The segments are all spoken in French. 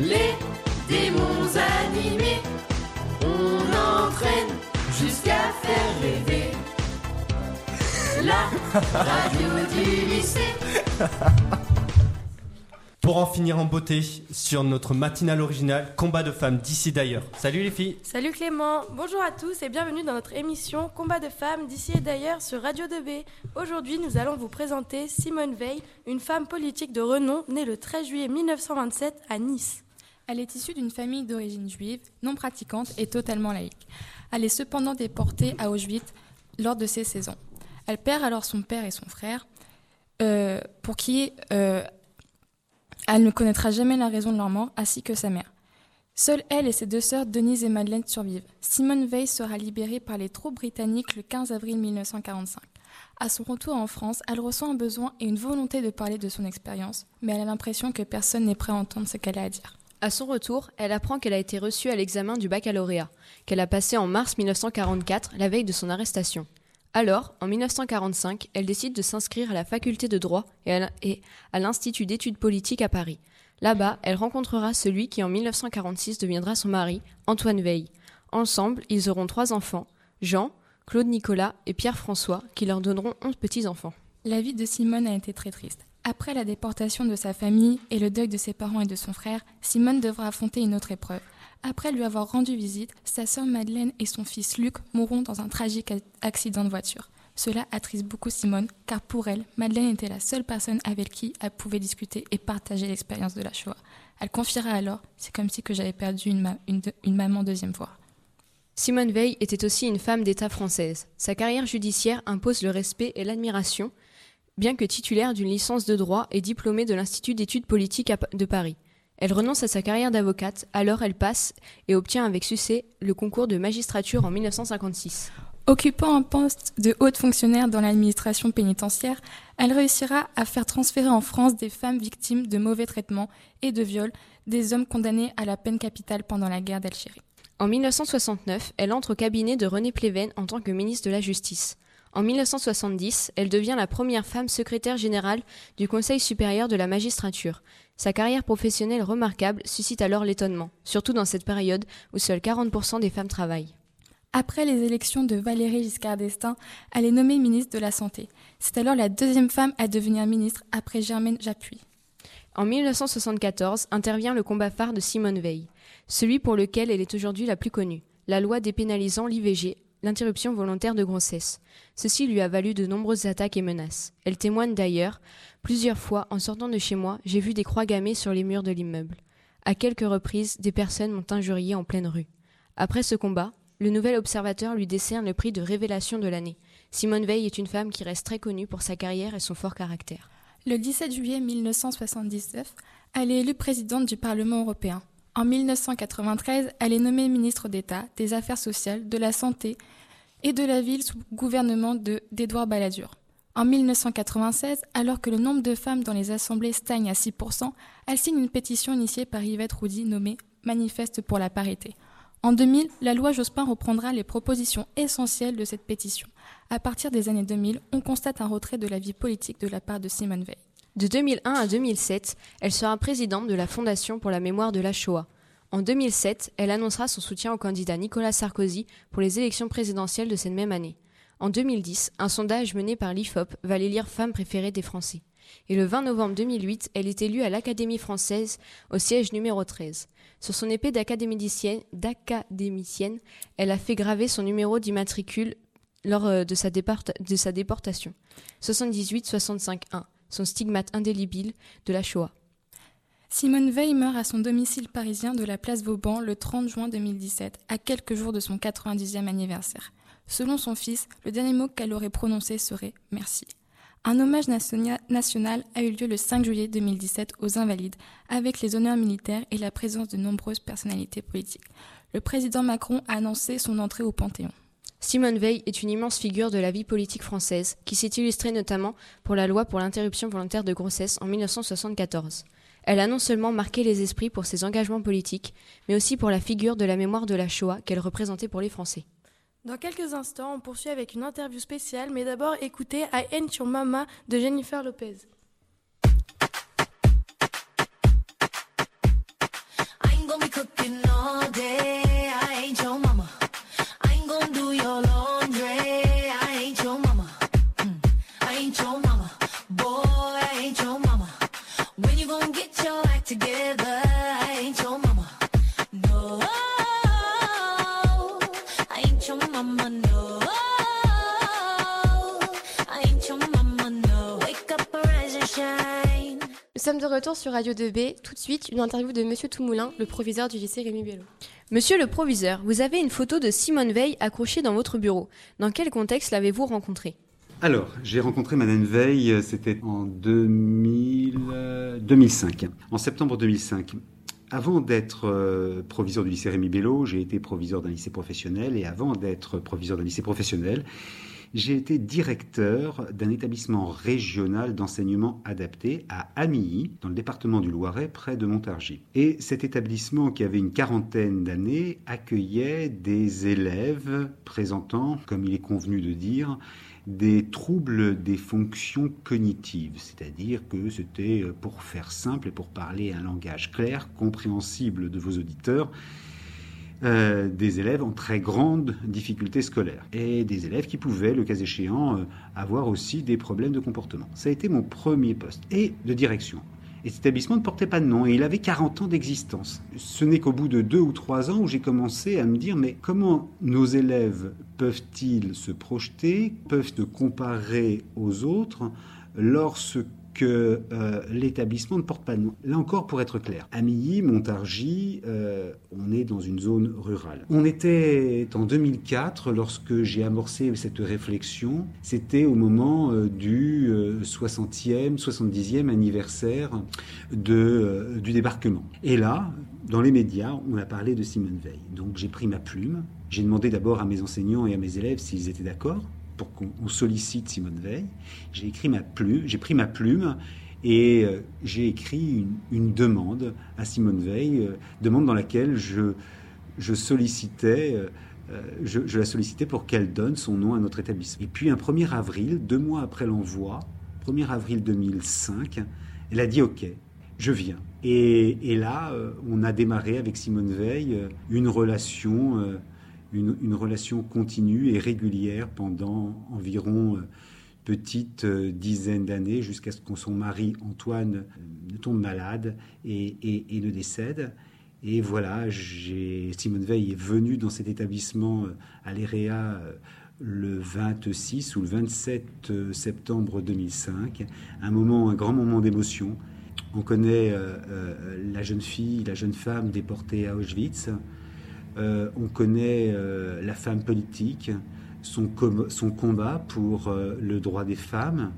les démons animés. On entraîne jusqu'à faire rêver. La radio du lycée. Pour en finir en beauté sur notre matinale originale Combat de femmes d'ici d'ailleurs. Salut les filles Salut Clément, bonjour à tous et bienvenue dans notre émission Combat de femmes d'ici et d'ailleurs sur Radio 2B. Aujourd'hui, nous allons vous présenter Simone Veil, une femme politique de renom née le 13 juillet 1927 à Nice. Elle est issue d'une famille d'origine juive, non pratiquante et totalement laïque. Elle est cependant déportée à Auschwitz lors de ses saisons. Elle perd alors son père et son frère, euh, pour qui euh, elle ne connaîtra jamais la raison de leur mort, ainsi que sa mère. Seules elle et ses deux sœurs, Denise et Madeleine, survivent. Simone Veil sera libérée par les troupes britanniques le 15 avril 1945. À son retour en France, elle ressent un besoin et une volonté de parler de son expérience, mais elle a l'impression que personne n'est prêt à entendre ce qu'elle a à dire. À son retour, elle apprend qu'elle a été reçue à l'examen du baccalauréat, qu'elle a passé en mars 1944, la veille de son arrestation. Alors, en 1945, elle décide de s'inscrire à la faculté de droit et à l'Institut d'études politiques à Paris. Là-bas, elle rencontrera celui qui en 1946 deviendra son mari, Antoine Veil. Ensemble, ils auront trois enfants, Jean, Claude Nicolas et Pierre-François, qui leur donneront onze petits-enfants. La vie de Simone a été très triste. Après la déportation de sa famille et le deuil de ses parents et de son frère, Simone devra affronter une autre épreuve. Après lui avoir rendu visite, sa sœur Madeleine et son fils Luc mourront dans un tragique accident de voiture. Cela attriste beaucoup Simone, car pour elle, Madeleine était la seule personne avec qui elle pouvait discuter et partager l'expérience de la Shoah. Elle confiera alors C'est comme si j'avais perdu une, une maman deuxième fois. Simone Veil était aussi une femme d'État française. Sa carrière judiciaire impose le respect et l'admiration, bien que titulaire d'une licence de droit et diplômée de l'Institut d'études politiques de Paris. Elle renonce à sa carrière d'avocate, alors elle passe et obtient avec succès le concours de magistrature en 1956. Occupant un poste de haute fonctionnaire dans l'administration pénitentiaire, elle réussira à faire transférer en France des femmes victimes de mauvais traitements et de viols des hommes condamnés à la peine capitale pendant la guerre d'Algérie. En 1969, elle entre au cabinet de René Pleven en tant que ministre de la Justice. En 1970, elle devient la première femme secrétaire générale du Conseil supérieur de la magistrature. Sa carrière professionnelle remarquable suscite alors l'étonnement, surtout dans cette période où seuls 40% des femmes travaillent. Après les élections de Valérie Giscard d'Estaing, elle est nommée ministre de la Santé. C'est alors la deuxième femme à devenir ministre après Germaine Japuis. En 1974 intervient le combat phare de Simone Veil, celui pour lequel elle est aujourd'hui la plus connue, la loi dépénalisant l'IVG, l'interruption volontaire de grossesse. Ceci lui a valu de nombreuses attaques et menaces. Elle témoigne d'ailleurs Plusieurs fois, en sortant de chez moi, j'ai vu des croix gammées sur les murs de l'immeuble. À quelques reprises, des personnes m'ont injurié en pleine rue. Après ce combat, le nouvel observateur lui décerne le prix de révélation de l'année. Simone Veil est une femme qui reste très connue pour sa carrière et son fort caractère. Le 17 juillet 1979, elle est élue présidente du Parlement européen. En 1993, elle est nommée ministre d'État des Affaires sociales, de la Santé et de la Ville sous gouvernement d'Édouard Balladur. En 1996, alors que le nombre de femmes dans les assemblées stagne à 6%, elle signe une pétition initiée par Yvette Roudy nommée Manifeste pour la parité. En 2000, la loi Jospin reprendra les propositions essentielles de cette pétition. À partir des années 2000, on constate un retrait de la vie politique de la part de Simone Veil. De 2001 à 2007, elle sera présidente de la Fondation pour la mémoire de la Shoah. En 2007, elle annoncera son soutien au candidat Nicolas Sarkozy pour les élections présidentielles de cette même année. En 2010, un sondage mené par l'IFOP va l'élire femme préférée des Français. Et le 20 novembre 2008, elle est élue à l'Académie française au siège numéro 13. Sur son épée d'académicienne, elle a fait graver son numéro d'immatricule lors euh, de sa, de sa déportation. 78-65-1, son stigmate indélébile de la Shoah. Simone Veil meurt à son domicile parisien de la place Vauban le 30 juin 2017, à quelques jours de son 90e anniversaire. Selon son fils, le dernier mot qu'elle aurait prononcé serait merci. Un hommage national a eu lieu le 5 juillet 2017 aux Invalides, avec les honneurs militaires et la présence de nombreuses personnalités politiques. Le président Macron a annoncé son entrée au Panthéon. Simone Veil est une immense figure de la vie politique française, qui s'est illustrée notamment pour la loi pour l'interruption volontaire de grossesse en 1974. Elle a non seulement marqué les esprits pour ses engagements politiques, mais aussi pour la figure de la mémoire de la Shoah qu'elle représentait pour les Français. Dans quelques instants, on poursuit avec une interview spéciale, mais d'abord écoutez I Ain't Your Mama de Jennifer Lopez. ain't gonna be cooking all day. Nous sommes de retour sur Radio 2B. Tout de suite, une interview de Monsieur Toumoulin, le proviseur du lycée Rémi Bello. Monsieur le proviseur, vous avez une photo de Simone Veil accrochée dans votre bureau. Dans quel contexte l'avez-vous rencontrée? Alors, j'ai rencontré Madame Veil, euh, c'était en 2000, euh, 2005, en septembre 2005. Avant d'être euh, proviseur du lycée Rémi Bello, j'ai été proviseur d'un lycée professionnel et avant d'être proviseur d'un lycée professionnel, j'ai été directeur d'un établissement régional d'enseignement adapté à Amilly, dans le département du Loiret, près de Montargis. Et cet établissement, qui avait une quarantaine d'années, accueillait des élèves présentant, comme il est convenu de dire, des troubles des fonctions cognitives, c'est-à-dire que c'était, euh, pour faire simple et pour parler un langage clair, compréhensible de vos auditeurs, euh, des élèves en très grande difficulté scolaire et des élèves qui pouvaient, le cas échéant, euh, avoir aussi des problèmes de comportement. Ça a été mon premier poste et de direction. Et cet établissement ne portait pas de nom et il avait 40 ans d'existence. Ce n'est qu'au bout de deux ou trois ans où j'ai commencé à me dire mais comment nos élèves peuvent-ils se projeter, peuvent se comparer aux autres lorsque euh, l'établissement ne porte pas de nom. Là encore, pour être clair, Amilly, Montargis, euh, on est dans une zone rurale. On était en 2004 lorsque j'ai amorcé cette réflexion. C'était au moment euh, du euh, 60e, 70e anniversaire du débarquement. Et là, dans les médias, on a parlé de Simone Veil. Donc j'ai pris ma plume. J'ai demandé d'abord à mes enseignants et à mes élèves s'ils étaient d'accord pour qu'on on sollicite Simone Veil. J'ai écrit ma plume, j'ai pris ma plume et euh, j'ai écrit une, demande à Simone Veil, euh, demande dans laquelle je, je sollicitais, euh, je, la sollicitais pour qu'elle donne son nom à notre établissement. Et puis un 1er avril, deux mois après l'envoi, 1er avril 2005, elle a dit OK, je viens. Et, et là, on a démarré avec Simone Veil une relation, une, relation continue et régulière pendant environ euh, petite euh, dizaine d'années jusqu'à ce que son mari Antoine ne tombe malade et, et- ne décède. Et voilà, Simone Veil est venue dans cet établissement euh, à l'EREA le 26 ou le 27 euh, septembre 2005. Un moment, un grand moment d'émotion. On connaît la jeune fille, la jeune femme déportée à Auschwitz. Euh, on connaît euh, la femme politique, son, com- son combat pour euh, le droit des femmes,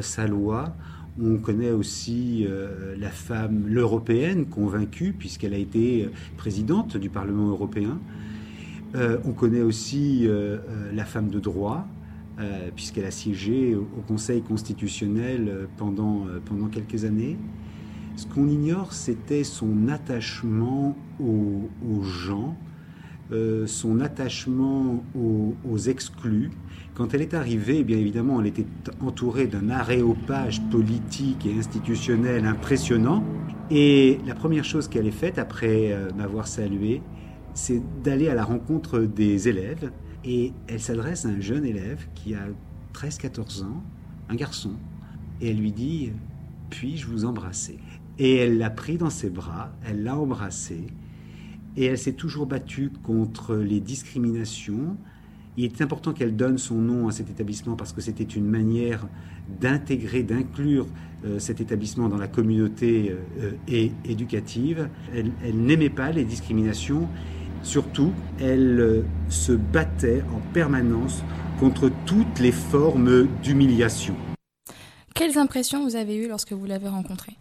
sa loi. On connaît aussi la femme, l'européenne convaincue, puisqu'elle a été présidente du Parlement européen. On connaît aussi la femme de droit, puisqu'elle a siégé au, Conseil constitutionnel pendant quelques années. Ce qu'on ignore, c'était son attachement aux, gens, euh, son attachement aux, exclus. Quand elle est arrivée, bien évidemment, elle était entourée d'un aréopage politique et institutionnel impressionnant. Et la première chose qu'elle ait faite après euh, m'avoir salué, c'est d'aller à la rencontre des élèves. Et elle s'adresse à un jeune élève qui a 13-14 ans, un garçon, et elle lui dit Puis-je vous embrasser? Et elle l'a pris dans ses bras, elle l'a embrassé, et elle s'est toujours battue contre les discriminations. Il est important qu'elle donne son nom à cet établissement parce que c'était une manière d'intégrer, d'inclure euh, cet établissement dans la communauté euh, et éducative. Elle, n'aimait pas les discriminations. Surtout, elle euh, se battait en permanence contre toutes les formes d'humiliation. Quelles impressions vous avez eues lorsque vous l'avez rencontrée?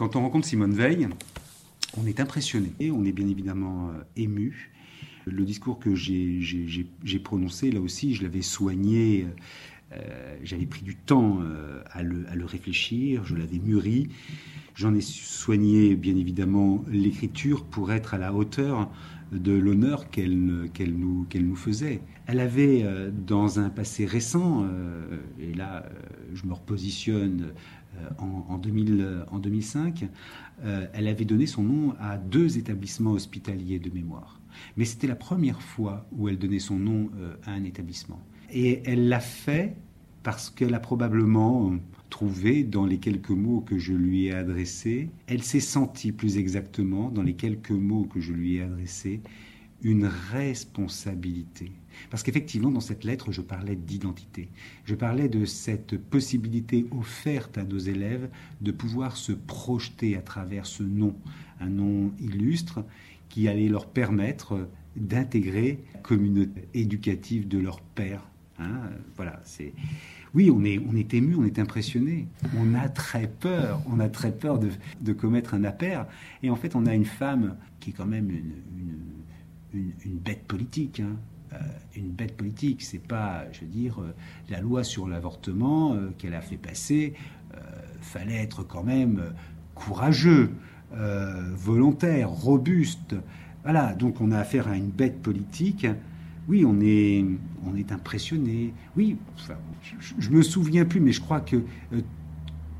Quand on rencontre Simone Veil, on est impressionné et on est bien évidemment euh, ému. Le discours que j'ai- prononcé, là aussi, je l'avais soigné Euh, j'avais pris du temps euh, à, le, réfléchir, je l'avais mûri. J'en ai soigné, bien évidemment, l'écriture pour être à la hauteur de l'honneur qu'elle nous, faisait. Elle avait, euh, dans un passé récent, et là je me repositionne en, en, 2000, en 2005, elle avait donné son nom à deux établissements hospitaliers de mémoire. Mais c'était la première fois où elle donnait son nom à un établissement. Et elle l'a fait parce qu'elle a probablement trouvé dans les quelques mots que je lui ai adressés, elle s'est sentie plus exactement dans les quelques mots que je lui ai adressés, une responsabilité. Parce qu'effectivement, dans cette lettre, je parlais d'identité. Je parlais de cette possibilité offerte à nos élèves de pouvoir se projeter à travers ce nom, un nom illustre qui allait leur permettre d'intégrer la communauté éducative de leur père Hein, voilà, c'est. Oui, on est, on est ému, on est impressionné. On a très peur, on a très peur de, de commettre un appel. Et en fait, on a une femme qui est quand même une, bête politique. Hein. Euh, une bête politique, c'est pas, je veux dire, euh, la loi sur l'avortement euh, qu'elle a fait passer. fallait être quand même courageux, volontaire, robuste. Voilà, donc on a affaire à une bête politique oui, on est, on est impressionné. Oui, je, ne me souviens plus, mais je crois que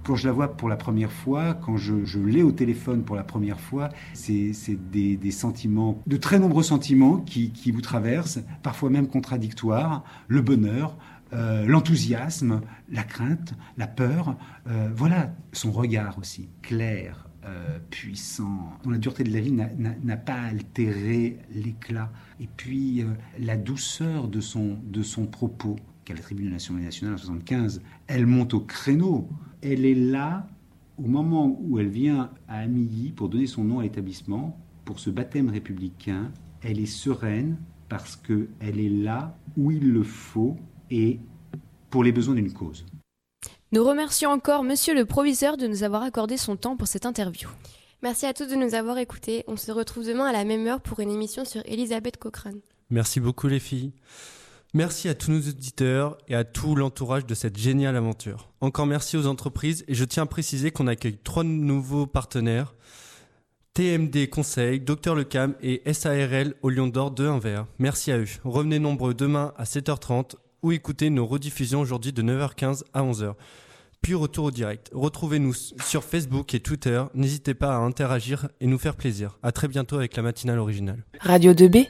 quand je la vois pour la première fois, quand je, l'ai au téléphone pour la première fois, c'est des, sentiments, de très nombreux sentiments qui, vous traversent, parfois même contradictoires, le bonheur, euh, l'enthousiasme, la crainte, la peur. Euh, voilà, son regard aussi, clair, euh, puissant, dont la dureté de la vie n'a pas altéré l'éclat, et puis la douceur de son, de son propos, qu'à la tribune nationale nationale en 75, elle monte au créneau. Elle est là au moment où elle vient à Amilly pour donner son nom à l'établissement, pour ce baptême républicain. Elle est sereine parce qu'elle est là où il le faut et pour les besoins d'une cause. Nous remercions encore Monsieur le Proviseur de nous avoir accordé son temps pour cette interview. Merci à tous de nous avoir écoutés. On se retrouve demain à la même heure pour une émission sur Elisabeth Cochrane. Merci beaucoup les filles. Merci à tous nos auditeurs et à tout l'entourage de cette géniale aventure. Encore merci aux entreprises et je tiens à préciser qu'on accueille trois nouveaux partenaires. TMD Conseil, Docteur Le Cam et SARL au Lion d'Or de Anvers. Merci à eux. Revenez nombreux demain à 7h30 ou écoutez nos rediffusions aujourd'hui de 9h15 à 11h. Puis retour au direct. Retrouvez-nous sur Facebook et Twitter. N'hésitez pas à interagir et nous faire plaisir. À très bientôt avec la matinale originale. Radio 2B